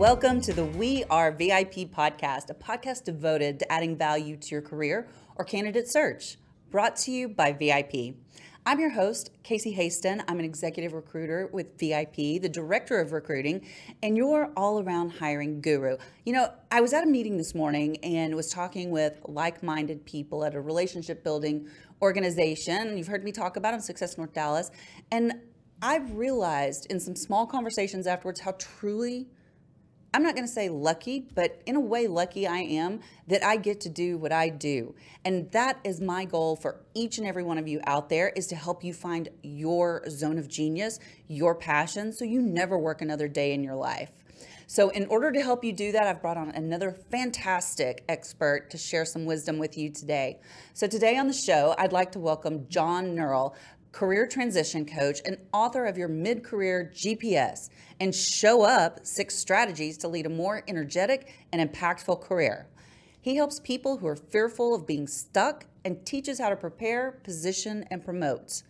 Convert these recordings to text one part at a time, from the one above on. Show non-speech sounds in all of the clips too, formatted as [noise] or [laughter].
Welcome to the We Are VIP podcast, a podcast devoted to adding value to your career or candidate search, brought to you by VIP. I'm your host, Casey Hasten. I'm an executive recruiter with VIP, the director of recruiting, and your all around hiring guru. You know, I was at a meeting this morning and was talking with like minded people at a relationship building organization. You've heard me talk about them, Success North Dallas. And I've realized in some small conversations afterwards how truly I'm not going to say lucky, but in a way, lucky I am that I get to do what I do. And that is my goal for each and every one of you out there is to help you find your zone of genius, your passion, so you never work another day in your life. So, in order to help you do that, I've brought on another fantastic expert to share some wisdom with you today. So, today on the show, I'd like to welcome John Neral, career transition coach, and author of your mid career GPS, and show up six strategies to lead a more energetic and impactful career. He helps people who are fearful of being stuck and teaches how to prepare, position, and promote.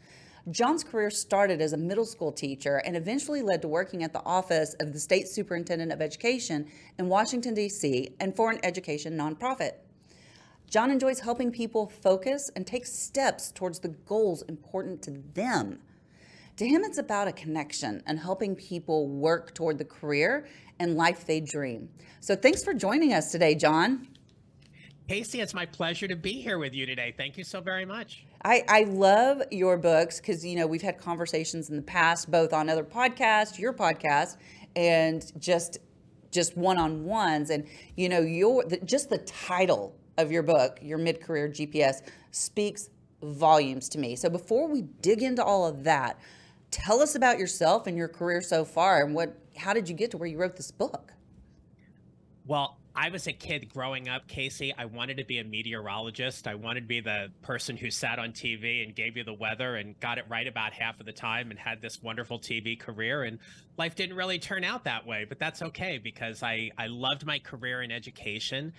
John's career started as a middle school teacher and eventually led to working at the office of the state superintendent of education in Washington, D.C., and for an education nonprofit. John enjoys helping people focus and take steps towards the goals important to them. To him, it's about a connection and helping people work toward the career and life they dream. So, thanks for joining us today, John. Casey, it's my pleasure to be here with you today. Thank you so very much. I, I love your books because, you know, we've had conversations in the past, both on other podcasts, your podcast, and just just one-on-ones and you know your the, just the title of your book, your mid career GPS, speaks volumes to me. So before we dig into all of that, tell us about yourself and your career so far and what how did you get to where you wrote this book? Well, I was a kid growing up, Casey. I wanted to be a meteorologist. I wanted to be the person who sat on TV and gave you the weather and got it right about half of the time and had this wonderful TV career. And life didn't really turn out that way, but that's okay because I, I loved my career in education.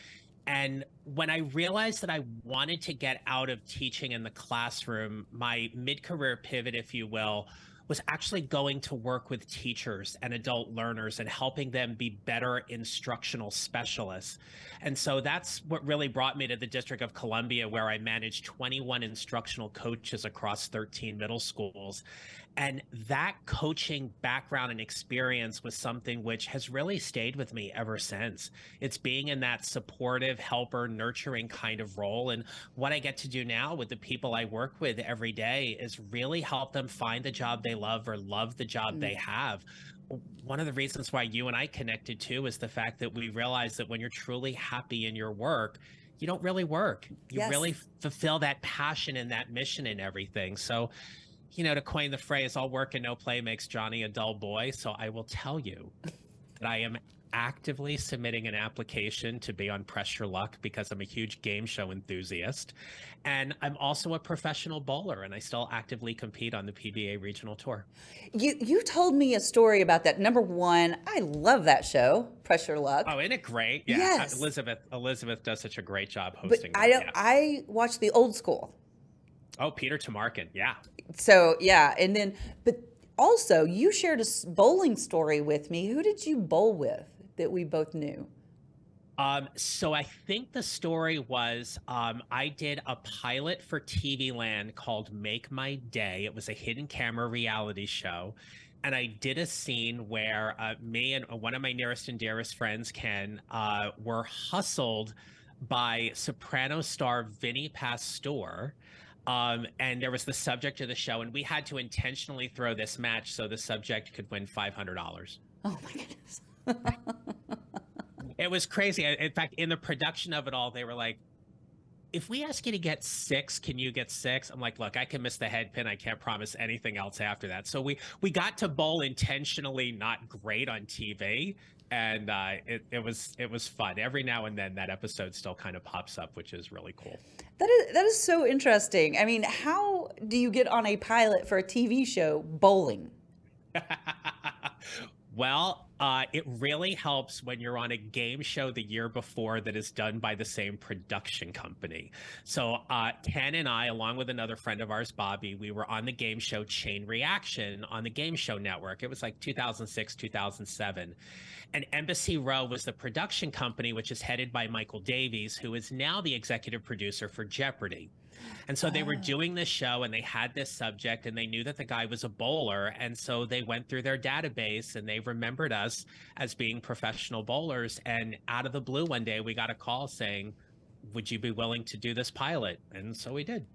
And when I realized that I wanted to get out of teaching in the classroom, my mid career pivot, if you will, was actually going to work with teachers and adult learners and helping them be better instructional specialists. And so that's what really brought me to the District of Columbia, where I managed 21 instructional coaches across 13 middle schools. And that coaching background and experience was something which has really stayed with me ever since. It's being in that supportive, helper, nurturing kind of role. And what I get to do now with the people I work with every day is really help them find the job they love or love the job mm. they have one of the reasons why you and I connected too is the fact that we realize that when you're truly happy in your work, you don't really work. You yes. really fulfill that passion and that mission and everything. So you know, to coin the phrase, all work and no play makes Johnny a dull boy. So I will tell you that I am actively submitting an application to be on Press Your Luck because I'm a huge game show enthusiast. And I'm also a professional bowler and I still actively compete on the PBA regional tour. You you told me a story about that. Number one, I love that show, Press Your Luck. Oh, isn't it great? Yeah. Yes. Elizabeth Elizabeth does such a great job hosting. But I don't yes. I watch the old school. Oh, Peter Tomarken. Yeah. So yeah, and then but also you shared a bowling story with me. Who did you bowl with that we both knew? Um, so I think the story was um, I did a pilot for TV Land called Make My Day. It was a hidden camera reality show. And I did a scene where uh, me and one of my nearest and dearest friends, Ken, uh, were hustled by soprano star Vinnie Pastore um, and there was the subject of the show, and we had to intentionally throw this match so the subject could win five hundred dollars. Oh my goodness! it was crazy. In fact, in the production of it all, they were like, "If we ask you to get six, can you get six? I'm like, "Look, I can miss the head pin. I can't promise anything else after that." So we we got to bowl intentionally not great on TV, and uh, it, it was it was fun. Every now and then, that episode still kind of pops up, which is really cool. That is that is so interesting. I mean, how do you get on a pilot for a TV show bowling? [laughs] well, uh, it really helps when you're on a game show the year before that is done by the same production company. So, uh, Ken and I, along with another friend of ours, Bobby, we were on the game show Chain Reaction on the Game Show Network. It was like 2006, 2007. And Embassy Row was the production company, which is headed by Michael Davies, who is now the executive producer for Jeopardy! And so they were doing this show and they had this subject and they knew that the guy was a bowler. And so they went through their database and they remembered us as being professional bowlers. And out of the blue, one day we got a call saying, Would you be willing to do this pilot? And so we did.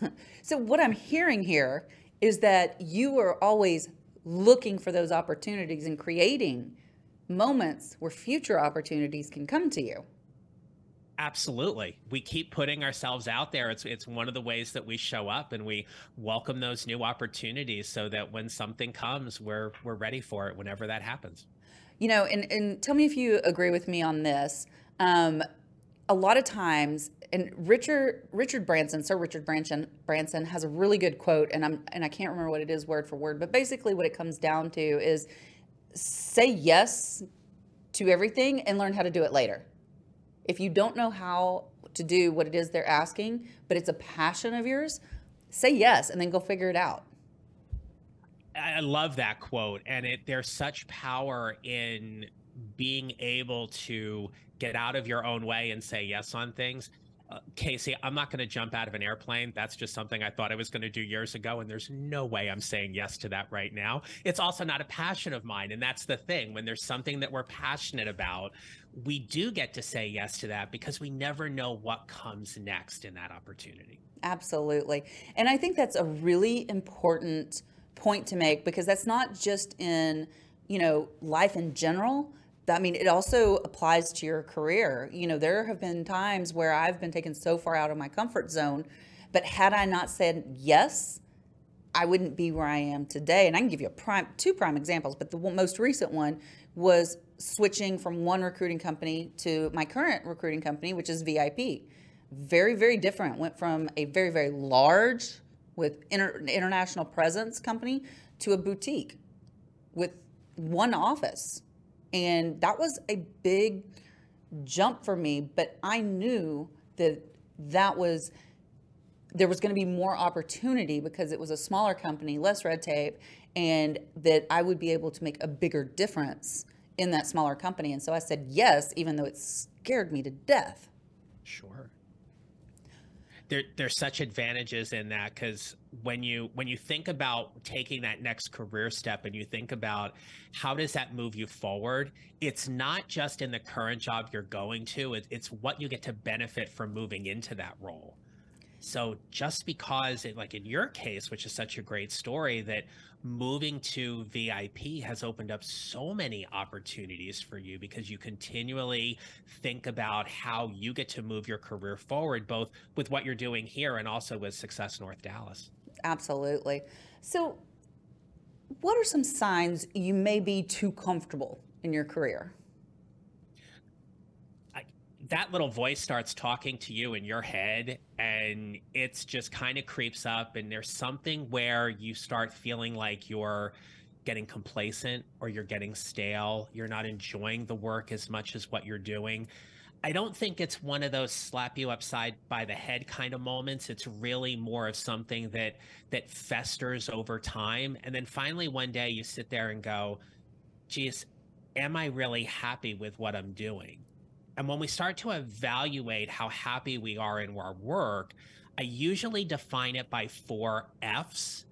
[laughs] so, what I'm hearing here is that you are always looking for those opportunities and creating moments where future opportunities can come to you. Absolutely. We keep putting ourselves out there. It's it's one of the ways that we show up and we welcome those new opportunities so that when something comes, we're we're ready for it whenever that happens. You know, and, and tell me if you agree with me on this. Um, a lot of times, and Richard Richard Branson, Sir Richard Branson, Branson has a really good quote, and I'm and I can't remember what it is word for word, but basically what it comes down to is say yes to everything and learn how to do it later. If you don't know how to do what it is they're asking, but it's a passion of yours, say yes and then go figure it out. I love that quote. And it, there's such power in being able to get out of your own way and say yes on things. Uh, Casey, I'm not going to jump out of an airplane. That's just something I thought I was going to do years ago. And there's no way I'm saying yes to that right now. It's also not a passion of mine. And that's the thing. When there's something that we're passionate about, we do get to say yes to that because we never know what comes next in that opportunity. Absolutely. And I think that's a really important point to make because that's not just in, you know, life in general. I mean, it also applies to your career. You know, there have been times where I've been taken so far out of my comfort zone, but had I not said yes, I wouldn't be where I am today. And I can give you prime, two prime examples, but the most recent one was switching from one recruiting company to my current recruiting company, which is VIP. Very, very different. Went from a very, very large with inter- international presence company to a boutique with one office. And that was a big jump for me, but I knew that that was there was going to be more opportunity because it was a smaller company, less red tape, and that I would be able to make a bigger difference in that smaller company. And so I said yes, even though it scared me to death. Sure. There, there's such advantages in that because when you when you think about taking that next career step and you think about how does that move you forward it's not just in the current job you're going to it, it's what you get to benefit from moving into that role so just because it, like in your case, which is such a great story, that moving to VIP has opened up so many opportunities for you because you continually think about how you get to move your career forward, both with what you're doing here and also with Success North Dallas. Absolutely. So, what are some signs you may be too comfortable in your career? That little voice starts talking to you in your head and it's just kind of creeps up and there's something where you start feeling like you're getting complacent or you're getting stale. You're not enjoying the work as much as what you're doing. I don't think it's one of those slap you upside by the head kind of moments. It's really more of something that that festers over time. And then finally one day you sit there and go geez am i really happy with what i'm doing and when we start to evaluate how happy we are in our work, I usually define it by four F's.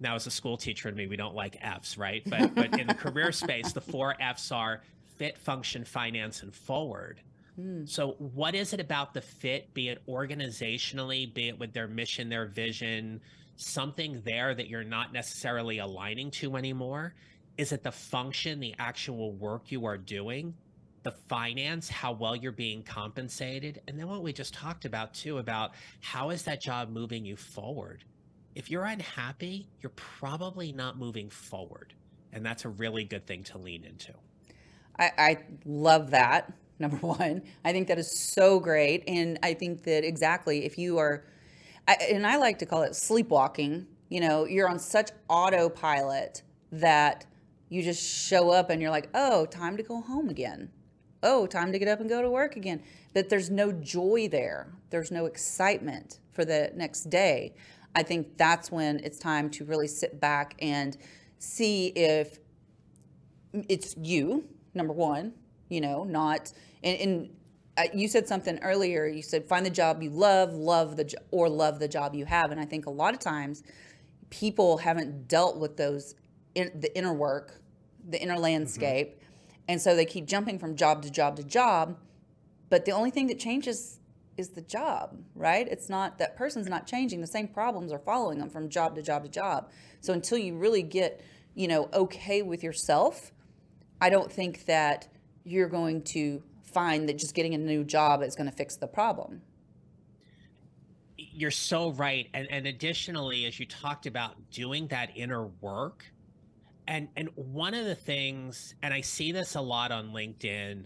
Now, as a school teacher to me, we don't like F's, right? But [laughs] but in the career space, the four F's are fit, function, finance, and forward. Mm. So, what is it about the fit, be it organizationally, be it with their mission, their vision, something there that you're not necessarily aligning to anymore? Is it the function, the actual work you are doing? The finance, how well you're being compensated, and then what we just talked about too about how is that job moving you forward. If you're unhappy, you're probably not moving forward. And that's a really good thing to lean into. I, I love that. [laughs] Number one, I think that is so great, and I think that exactly if you are, I, and I like to call it sleepwalking. You know, you're on such autopilot that you just show up and you're like, oh, time to go home again. Oh, time to get up and go to work again. But there's no joy there. There's no excitement for the next day. I think that's when it's time to really sit back and see if it's you, number one, you know, not, and, and uh, you said something earlier. You said find the job you love, love the, or love the job you have. And I think a lot of times people haven't dealt with those, in, the inner work, the inner landscape. And so they keep jumping from job to job to job. But the only thing that changes is the job, right? It's not that person's not changing. The same problems are following them from job to job to job. So until you really get, you know, okay with yourself, I don't think that you're going to find that just getting a new job is going to fix the problem. You're so right. And and additionally, as you talked about doing that inner work, and and one of the things, and I see this a lot on LinkedIn,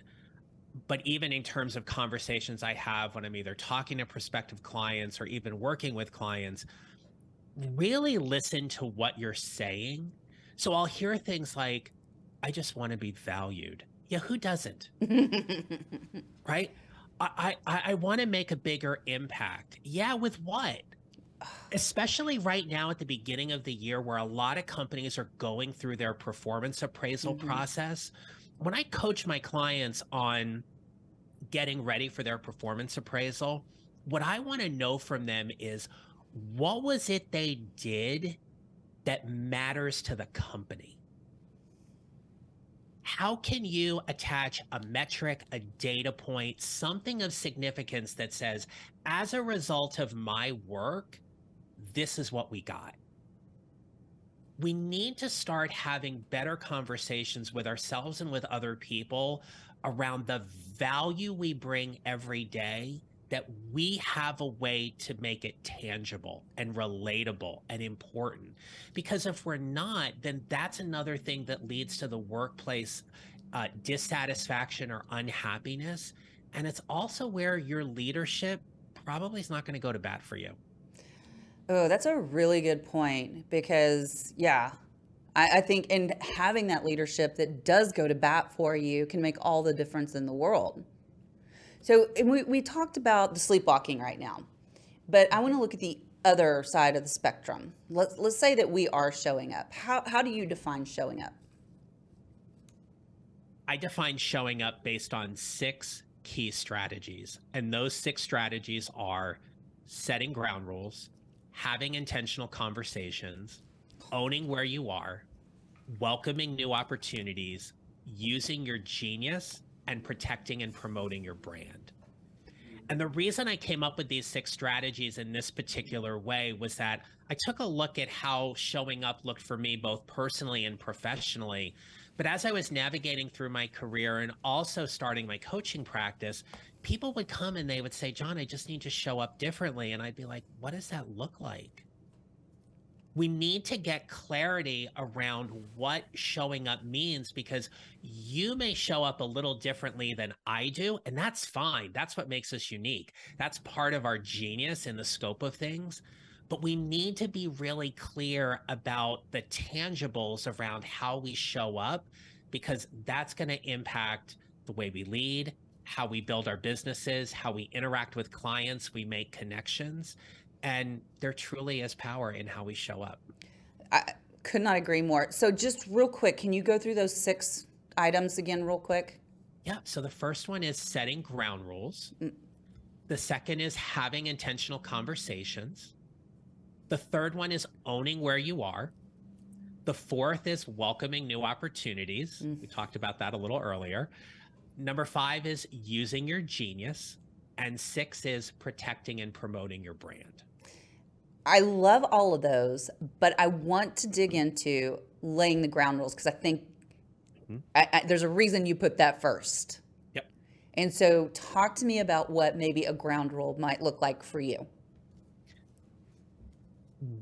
but even in terms of conversations I have when I'm either talking to prospective clients or even working with clients, really listen to what you're saying. So I'll hear things like, I just want to be valued. Yeah, who doesn't? [laughs] right? I, I, I want to make a bigger impact. Yeah, with what? Especially right now at the beginning of the year, where a lot of companies are going through their performance appraisal mm-hmm. process. When I coach my clients on getting ready for their performance appraisal, what I want to know from them is what was it they did that matters to the company? how can you attach a metric, a data point, something of significance that says, as a result of my work, this is what we got? We need to start having better conversations with ourselves and with other people around the value we bring every day that we have a way to make it tangible and relatable and important. Because if we're not, then that's another thing that leads to the workplace uh, dissatisfaction or unhappiness. And it's also where your leadership probably is not going to go to bat for you. Oh, that's a really good point because, yeah, I, I think in having that leadership that does go to bat for you can make all the difference in the world. So we, we talked about the sleepwalking right now, but I want to look at the other side of the spectrum. Let's, let's say that we are showing up. How, how do you define showing up? I define showing up based on six key strategies. And those six strategies are setting ground rules, having intentional conversations, owning where you are, welcoming new opportunities, using your genius and protecting and promoting your brand. And the reason I came up with these six strategies in this particular way was that I took a look at how showing up looked for me, both personally and professionally. But as I was navigating through my career and also starting my coaching practice, people would come and they would say, John, I just need to show up differently. And I'd be like, what does that look like? we need to get clarity around what showing up means because you may show up a little differently than I do, and that's fine. That's what makes us unique. That's part of our genius in the scope of things. But we need to be really clear about the tangibles around how we show up because that's going to impact the way we lead, how we build our businesses, how we interact with clients, we make connections and there truly is power in how we show up. I could not agree more. So, just real quick, can you go through those six items again, real quick? Yeah. So, the first one is setting ground rules. Mm. The second is having intentional conversations. The third one is owning where you are. The fourth is welcoming new opportunities. Mm. We talked about that a little earlier. Number five is using your genius. And six is protecting and promoting your brand. I love all of those, but I want to dig into laying the ground rules because I think mm-hmm. I, I, there's a reason you put that first. Yep. And so, talk to me about what maybe a ground rule might look like for you.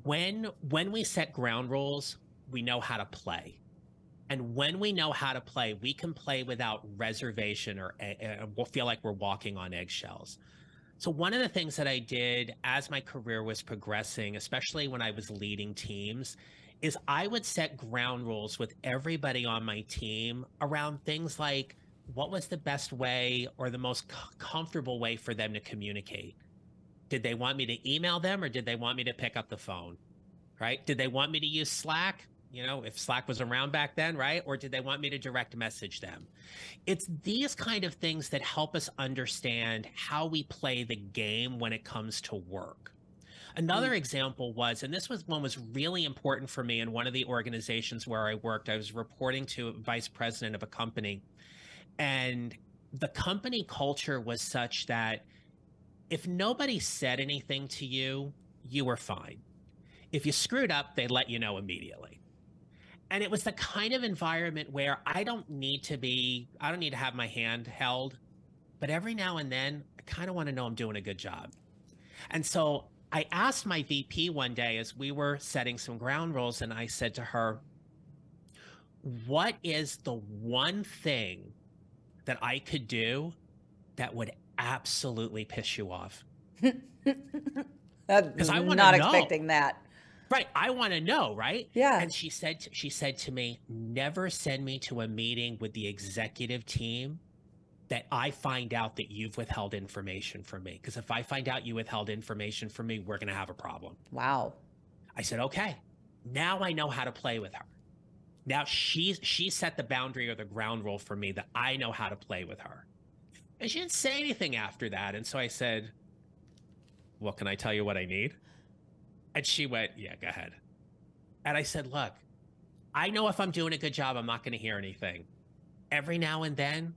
When when we set ground rules, we know how to play. And when we know how to play, we can play without reservation or uh, we'll feel like we're walking on eggshells. So, one of the things that I did as my career was progressing, especially when I was leading teams, is I would set ground rules with everybody on my team around things like what was the best way or the most comfortable way for them to communicate? Did they want me to email them or did they want me to pick up the phone? Right? Did they want me to use Slack? you know, if Slack was around back then, right? Or did they want me to direct message them? It's these kind of things that help us understand how we play the game when it comes to work. Another mm. example was, and this was one was really important for me in one of the organizations where I worked. I was reporting to a vice president of a company, and the company culture was such that if nobody said anything to you, you were fine. If you screwed up, they let you know immediately and it was the kind of environment where I don't need to be, I don't need to have my hand held, but every now and then I kind of want to know I'm doing a good job. And so I asked my VP one day as we were setting some ground rules, and I said to her, What is the one thing that I could do that would absolutely piss you off? [laughs] Because I was not know. expecting that. Right. I want to know, right? Yeah. And she said she said to me, "Never send me to a meeting with the executive team that I find out that you've withheld information from me because if I find out you withheld information from me, we're going to have a problem." Wow. I said, "Okay. Now I know how to play with her." Now she's she set the boundary or the ground rule for me that I know how to play with her. And she didn't say anything after that, and so I said, "Well, can I tell you what I need?" And she went, Yeah, go ahead. And I said, Look, I know if I'm doing a good job, I'm not going to hear anything. Every now and then,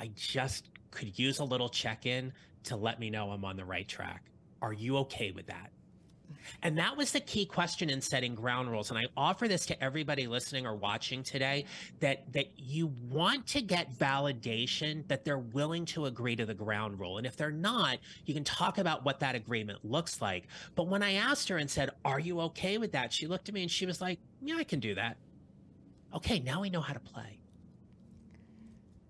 I just could use a little check in to let me know I'm on the right track. Are you okay with that? And that was the key question in setting ground rules. And I offer this to everybody listening or watching today that that you want to get validation that they're willing to agree to the ground rule. And if they're not, you can talk about what that agreement looks like. But when I asked her and said, "Are you okay with that?" she looked at me and she was like, "Yeah, I can do that." Okay, now we know how to play.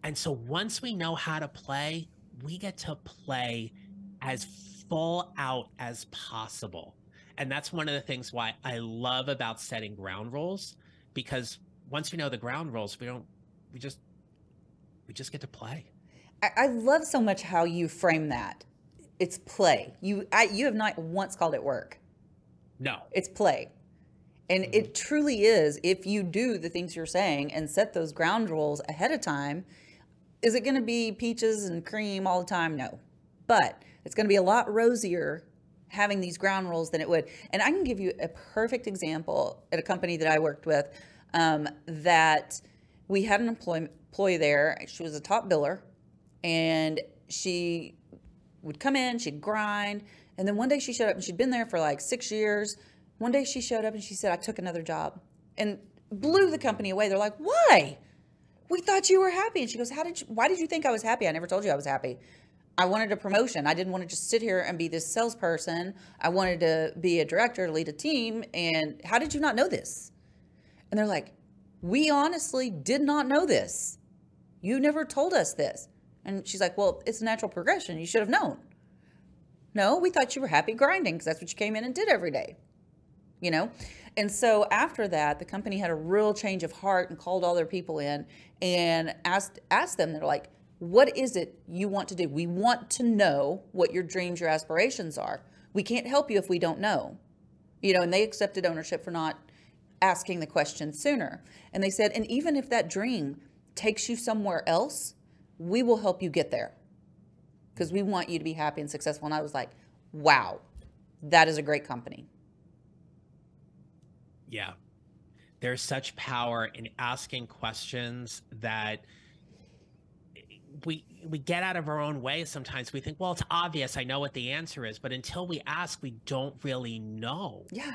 And so once we know how to play, we get to play as full out as possible and that's one of the things why I love about setting ground rules because once we know the ground rules, we don't we just we just get to play. I, I love so much how you frame that. It's play. You I, you have not once called it work. No. It's play. And mm-hmm. it truly is if you do the things you're saying and set those ground rules ahead of time, is it going to be peaches and cream all the time? No. But it's going to be a lot rosier having these ground rules than it would. And I can give you a perfect example at a company that I worked with um, that we had an employee, employee there. She was a top biller, and she would come in, she'd grind, and then one day she showed up and she'd been there for like six years. One day she showed up and she said, I took another job and blew the company away. They're like, why? We thought you were happy. And she goes, How did you, why did you think I was happy? I never told you I was happy. I wanted a promotion. I didn't want to just sit here and be this salesperson. I wanted to be a director, lead a team. And how did you not know this? And they're like, We honestly did not know this. You never told us this. And she's like, Well, it's a natural progression. You should have known. No, we thought you were happy grinding because that's what you came in and did every day. You know? And so after that, the company had a real change of heart and called all their people in and asked asked them, they're like, what is it you want to do? We want to know what your dreams, your aspirations are. We can't help you if we don't know. You know, and they accepted ownership for not asking the question sooner. And they said, and even if that dream takes you somewhere else, we will help you get there because we want you to be happy and successful. And I was like, wow, that is a great company. Yeah. There's such power in asking questions that we we get out of our own way sometimes we think well it's obvious i know what the answer is but until we ask we don't really know yeah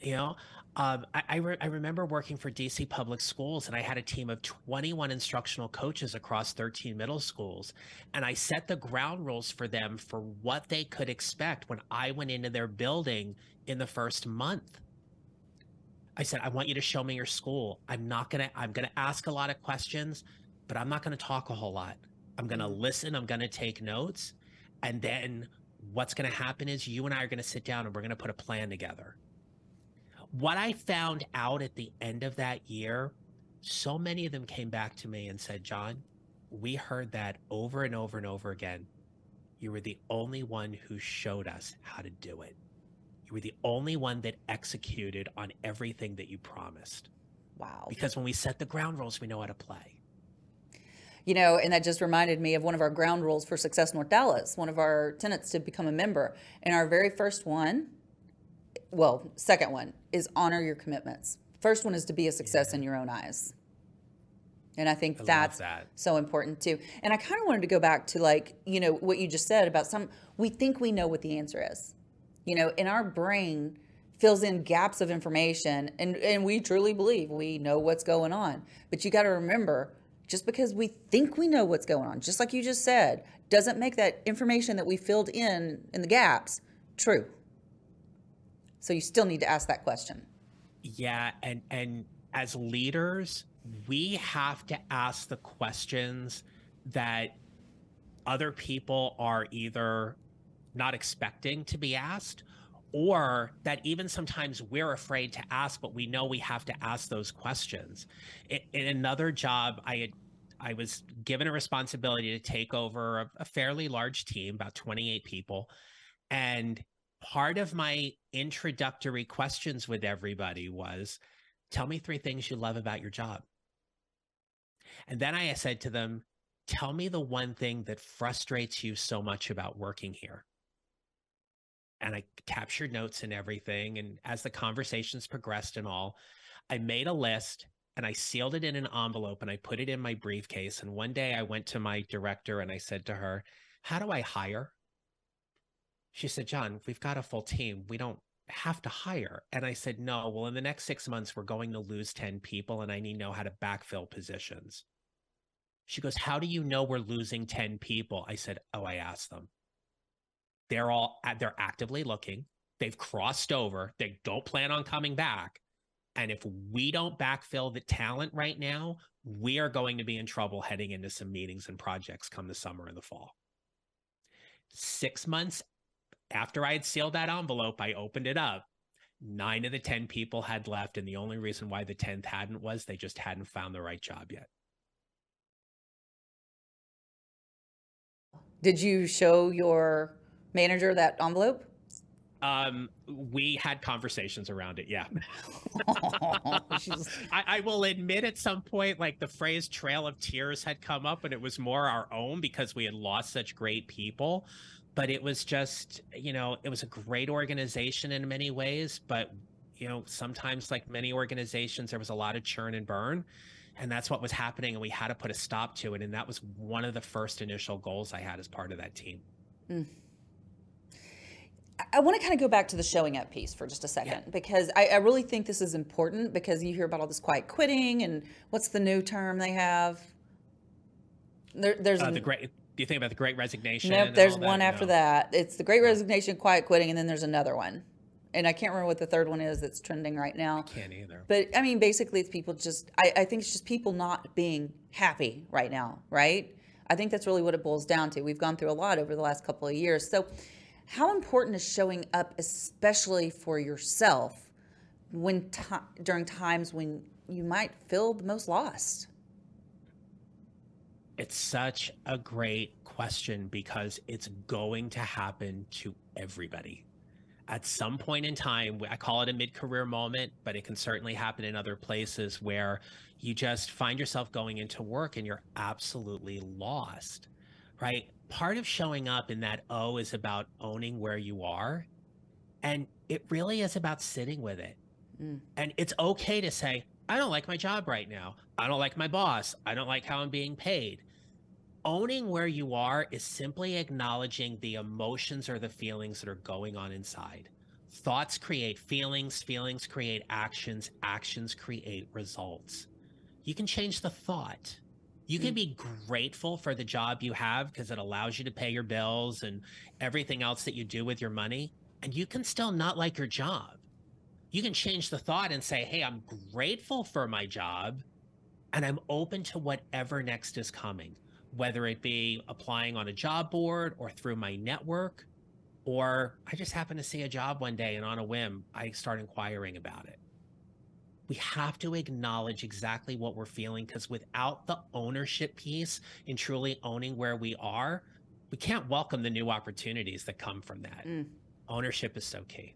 you know um, I, I, re- I, remember working for DC Public Schools, and I had a team of 21 instructional coaches across 13 middle schools. And I set the ground rules for them for what they could expect when I went into their building in the first month. I said, I want you to show me your school. I'm not going to, I'm going to ask a lot of questions, but I'm not going to talk a whole lot. I'm going to mm-hmm. listen. I'm going to take notes. And then what's going to happen is you and I are going to sit down and we're going to put a plan together. What I found out at the end of that year, so many of them came back to me and said, John, we heard that over and over and over again. You were the only one who showed us how to do it. You were the only one that executed on everything that you promised. Wow. Because when we set the ground rules, we know how to play. You know, and that just reminded me of one of our ground rules for Success North Dallas, one of our tenants to become a member. And our very first one, well, second one is honor your commitments. First one is to be a success yeah. in your own eyes. And I think I that's that. so important too. And I kind of wanted to go back to like, you know, what you just said about some, we think we know what the answer is. You know, in our brain fills in gaps of information and, and we truly believe we know what's going on. But you got to remember, just because we think we know what's going on, just like you just said, doesn't make that information that we filled in in the gaps true. So you still need to ask that question. Yeah, and and as leaders, we have to ask the questions that other people are either not expecting to be asked or that even sometimes we're afraid to ask but we know we have to ask those questions. In, in another job i had i was given a responsibility to take over a, a fairly large team about 28 people. And part of my introductory questions with everybody was tell me three things you love about your job. And then I said to them, Tell me the one thing that frustrates you so much about working here. And I captured notes and everything. And as the conversations progressed and all, I made a list and I sealed it in an envelope and I put it in my briefcase. And one day I went to my director and I said to her, How do I hire? She said, John, we've got a full team. We don't have to hire. And I said, No, well, in the next six months, we're going to lose 10 people and I need to know how to backfill positions. She goes, How do you know we're losing 10 people? I said, Oh, I asked them. They're all, uh, they're actively looking. They've crossed over. They don't plan on coming back. And if we don't backfill the talent right now, we are going to be in trouble heading into some meetings and projects come the summer and the fall. Six months after I had sealed that envelope, I opened it up. Nine of the 10 people had left. And the only reason why the 10th hadn't was they just hadn't found the right job yet. Did you show your manager that envelope? Um, we had conversations around it. Yeah. [laughs] [laughs] I, I, will admit at some point, like the phrase trail of tears had come up and it was more our own because we had lost such great people. But it was just, you know, it was a great organization in many ways. But, you know, sometimes, like many organizations, there was a lot of churn and burn and that's what was happening and we had to put a stop to it and that was one of the first initial goals i had as part of that team mm. I want to kind of go back to the showing up piece for just a second yeah. because I, I, really think this is important because you hear about all this quiet quitting and what's the new term they have? There, there's uh, the great. Do you think about the Great Resignation? Nope. There's one after no. that. It's the Great Resignation, quiet quitting, and then there's another one and I can't remember what the third one is that's trending right now. I can't either. But I mean, basically, it's people just. I, I think it's just people not being happy right now, right? I think that's really what it boils down to. We've gone through a lot over the last couple of years. So, how important is showing up, especially for yourself, when t- during times when you might feel the most lost? It's such a great question because it's going to happen to everybody at some point in time, I call it a mid career moment, but it can certainly happen in other places where you just find yourself going into work and you're absolutely lost, right? Part of showing up in that O is about owning where you are. And it really is about sitting with it. Mm. And it's okay to say, I don't like my job right now. I don't like my boss. I don't like how I'm being paid owning where you are is simply acknowledging the emotions or the feelings that are going on inside. Thoughts create feelings, feelings create actions, actions create results. You can change the thought. You can hmm. be grateful for the job you have because it allows you to pay your bills and everything else that you do with your money. And you can still not like your job. you can change the thought and say, hey, I'm grateful for my job and I'm open to whatever next is coming, whether it be applying on a job board or through my network, or I just happen to see a job one day and on a whim, I start inquiring about it. We have to acknowledge exactly what we're feeling because without the ownership piece in truly owning where we are, we can't welcome the new opportunities that come from that. Mm. Ownership is so key.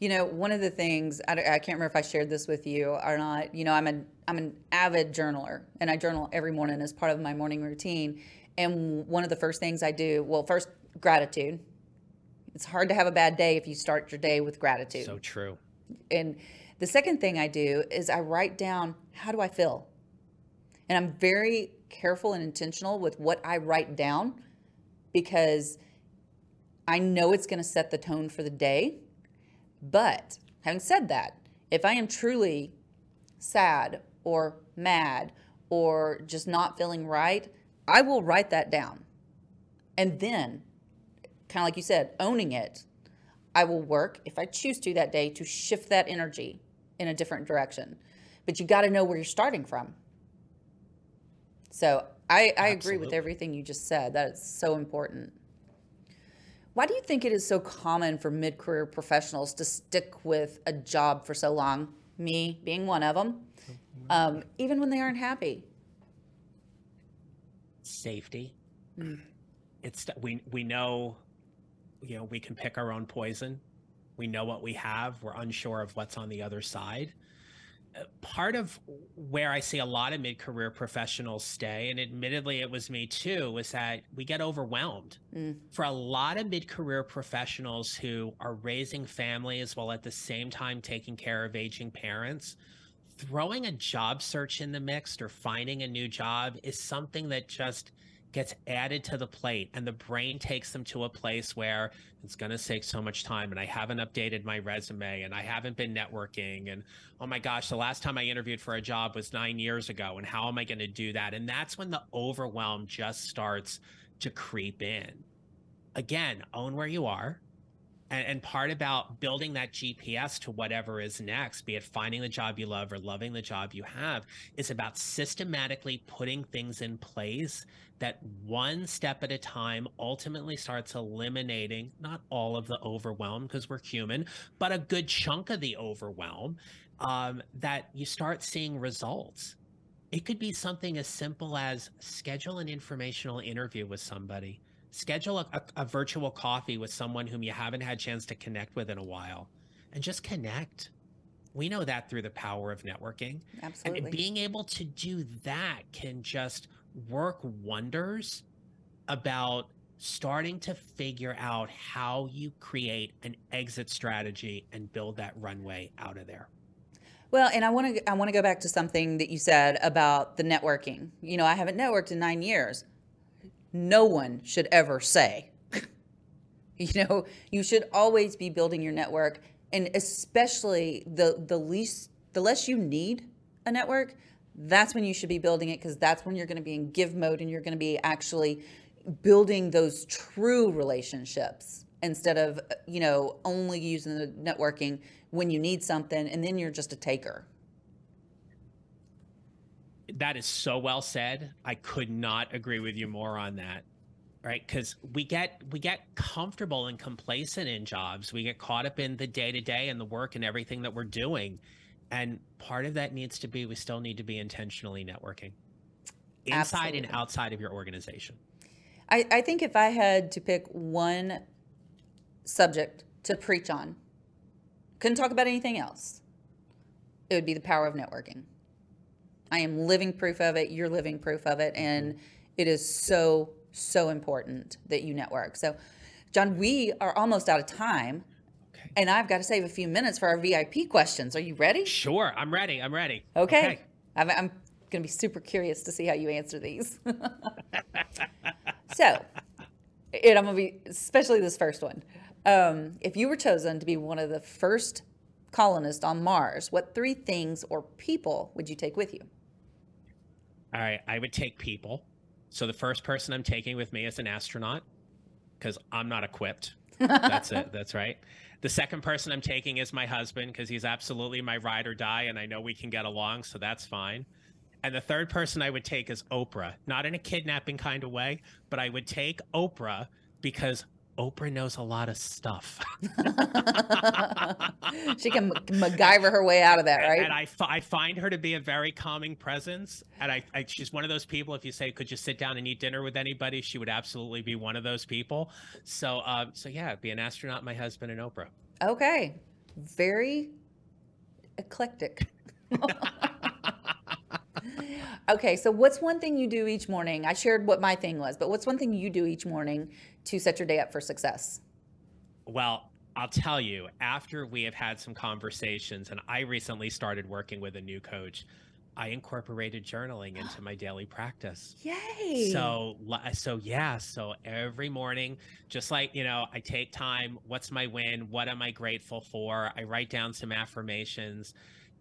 You know, one of the things I, I, can't remember if I shared this with you or not. You know, I'm an I'm an avid journaler, and I journal every morning as part of my morning routine. And one of the first things I do, well, first gratitude. It's hard to have a bad day if you start your day with gratitude. So true. And the second thing I do is I write down how do I feel, and I'm very careful and intentional with what I write down because I know it's going to set the tone for the day. But having said that, if I am truly sad or mad or just not feeling right, I will write that down. And then, kind of like you said, owning it, I will work, if I choose to that day, to shift that energy in a different direction. But you got to know where you're starting from. So I, I agree with everything you just said. That is so important. Why do you think it is so common for mid career professionals to stick with a job for so long? Me being one of them, um, even when they aren't happy. Safety. Mm. It's we we know, you know, we can pick our own poison. We know what we have. We're unsure of what's on the other side part of where I see a lot of mid career professionals stay, and admittedly it was me too, was that we get overwhelmed. Mm. For a lot of mid career professionals who are raising families while at the same time taking care of aging parents, throwing a job search in the mix or finding a new job is something that just gets added to the plate and the brain takes them to a place where it's going to take so much time and I haven't updated my resume and I haven't been networking and oh my gosh the last time I interviewed for a job was 9 years ago and how am I going to do that? And that's when the overwhelm just starts to creep in. Again own where you are and, and, part about building that GPS to whatever is next, be it finding the job you love or loving the job you have, is about systematically putting things in place that one step at a time ultimately starts eliminating not all of the overwhelm because we're human, but a good chunk of the overwhelm. Um, that you start seeing results. It could be something as simple as schedule an informational interview with somebody schedule a, a, a, virtual coffee with someone whom you haven't had a chance to connect with in a while and just connect. We know that through the power of networking. Absolutely. and being able to do that can just work wonders about starting to figure out how you create an exit strategy and build that runway out of there. Well, and I want to I want to go back to something that you said about the networking. You know, I haven't networked in 9 years no one should ever say. [laughs] you know, you should always be building your network and especially the the least the less you need a network, that's when you should be building it because that's when you're going to be in give mode and you're going to be actually building those true relationships instead of, you know, only using the networking when you need something and then you're just a taker that is so well said. I could not agree with you more on that. Right? Because we get we get comfortable and complacent in jobs. We get caught up in the day to day and the work and everything that we're doing. And part of that needs to be we still need to be intentionally networking inside Absolutely. and outside of your organization. I, I think if I had to pick one subject to preach on, couldn't talk about anything else, it would be the power of networking. I am living proof of it. You're living proof of it. And mm-hmm. it is so, so important that you network. So, John, we are almost out of time. Okay. And I've got to save a few minutes for our VIP questions. Are you ready? Sure. I'm ready. I'm ready. Okay. okay. I'm, I'm going to be super curious to see how you answer these. [laughs] so, and I'm going to be, especially this first one. Um, if you were chosen to be one of the first colonists on Mars, what three things or people would you take with you? All right, I would take people. So the first person I'm taking with me is an astronaut because I'm not equipped. That's it. [laughs] That's right. The second person I'm taking is my husband because he's absolutely my ride or die, and I know we can get along, so that's fine. And the third person I would take is Oprah, not in a kidnapping kind of way, but I would take Oprah because Oprah knows a lot of stuff. [laughs] she can [laughs] MacGyver her way out of that, right? And, and I, I find her to be a very calming presence. And I, I, she's one of those people. If you say, "Could you sit down and eat dinner with anybody?" She would absolutely be one of those people. So, um, so yeah, be an astronaut, my husband, and Oprah. Okay, very eclectic. [laughs] okay, so what's one thing you do each morning? I shared what my thing was, but what's one thing you do each morning to set your day up for success? Well, I'll tell you, after we have had some conversations, and I recently started working with a new coach, I incorporated journaling [gasps] into my daily practice. Yay! So, uh, so yeah. So every morning, just like you know, I take time. What's my win? What am I grateful for? I write down some affirmations,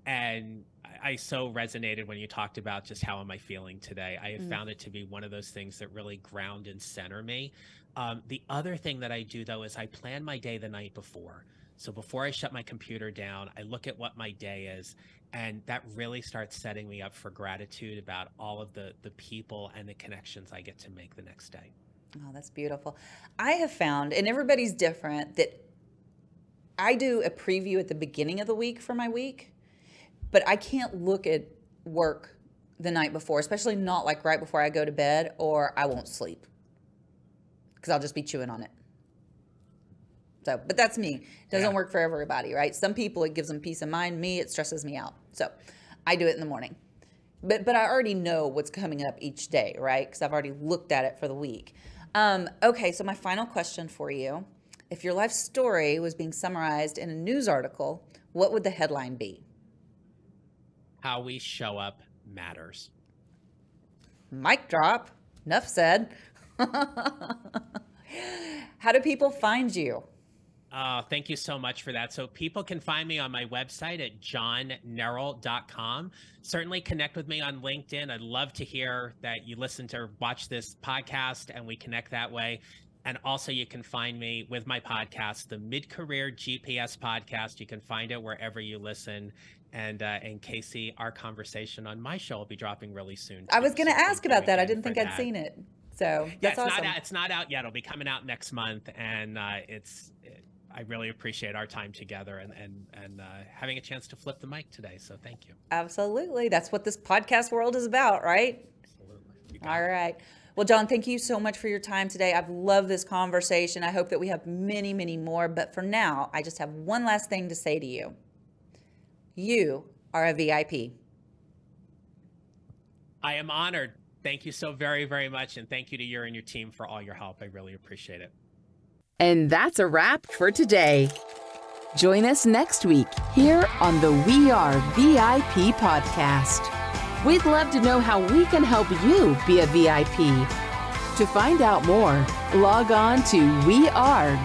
and I so resonated when you talked about just how am I feeling today. I have mm. found it to be one of those things that really ground and center me. Um, the other thing that I do though is I plan my day the night before. So before I shut my computer down, I look at what my day is, and that really starts setting me up for gratitude about all of the the people and the connections I get to make the next day. Oh, that's beautiful. I have found, and everybody's different, that I do a preview at the beginning of the week for my week, but I can't look at work the night before, especially not like right before I go to bed, or I won't sleep because I'll just be chewing on it. So, but that's me. It doesn't yeah. work for everybody, right? Some people it gives them peace of mind. Me, it stresses me out. So, I do it in the morning. But but I already know what's coming up each day, right? Because I've already looked at it for the week. Um, okay, so my final question for you: If your life story was being summarized in a news article, what would the headline be? How we show up matters. Mic drop. Enough said. [laughs] How do people find you? Uh, thank you so much for that. So people can find me on my website at johnneral.com. Certainly connect with me on LinkedIn. I'd love to hear that you listen to watch this podcast and we connect that way. And also you can find me with my podcast, the Mid Career GPS podcast. You can find it wherever you listen. And uh, and Casey, our conversation on my show will be dropping really soon. I was going to ask about that. I didn't think I'd that. seen it. So yeah, it's awesome. not out, it's not out yet. It'll be coming out next month, and uh, it's. It, I really appreciate our time together and and and uh, having a chance to flip the mic today. So thank you. Absolutely, that's what this podcast world is about, right? Absolutely. All it. right. Well, John, thank you so much for your time today. I've loved this conversation. I hope that we have many, many more. But for now, I just have one last thing to say to you. You are a VIP. I am honored thank you so very, very much. And thank you to you and your team for all your help. I really appreciate it. And that's a wrap for today. Join us next week here on the We Are VIP podcast. We'd love to know how we can help you be a VIP. To find out more, log on to wearevip.com.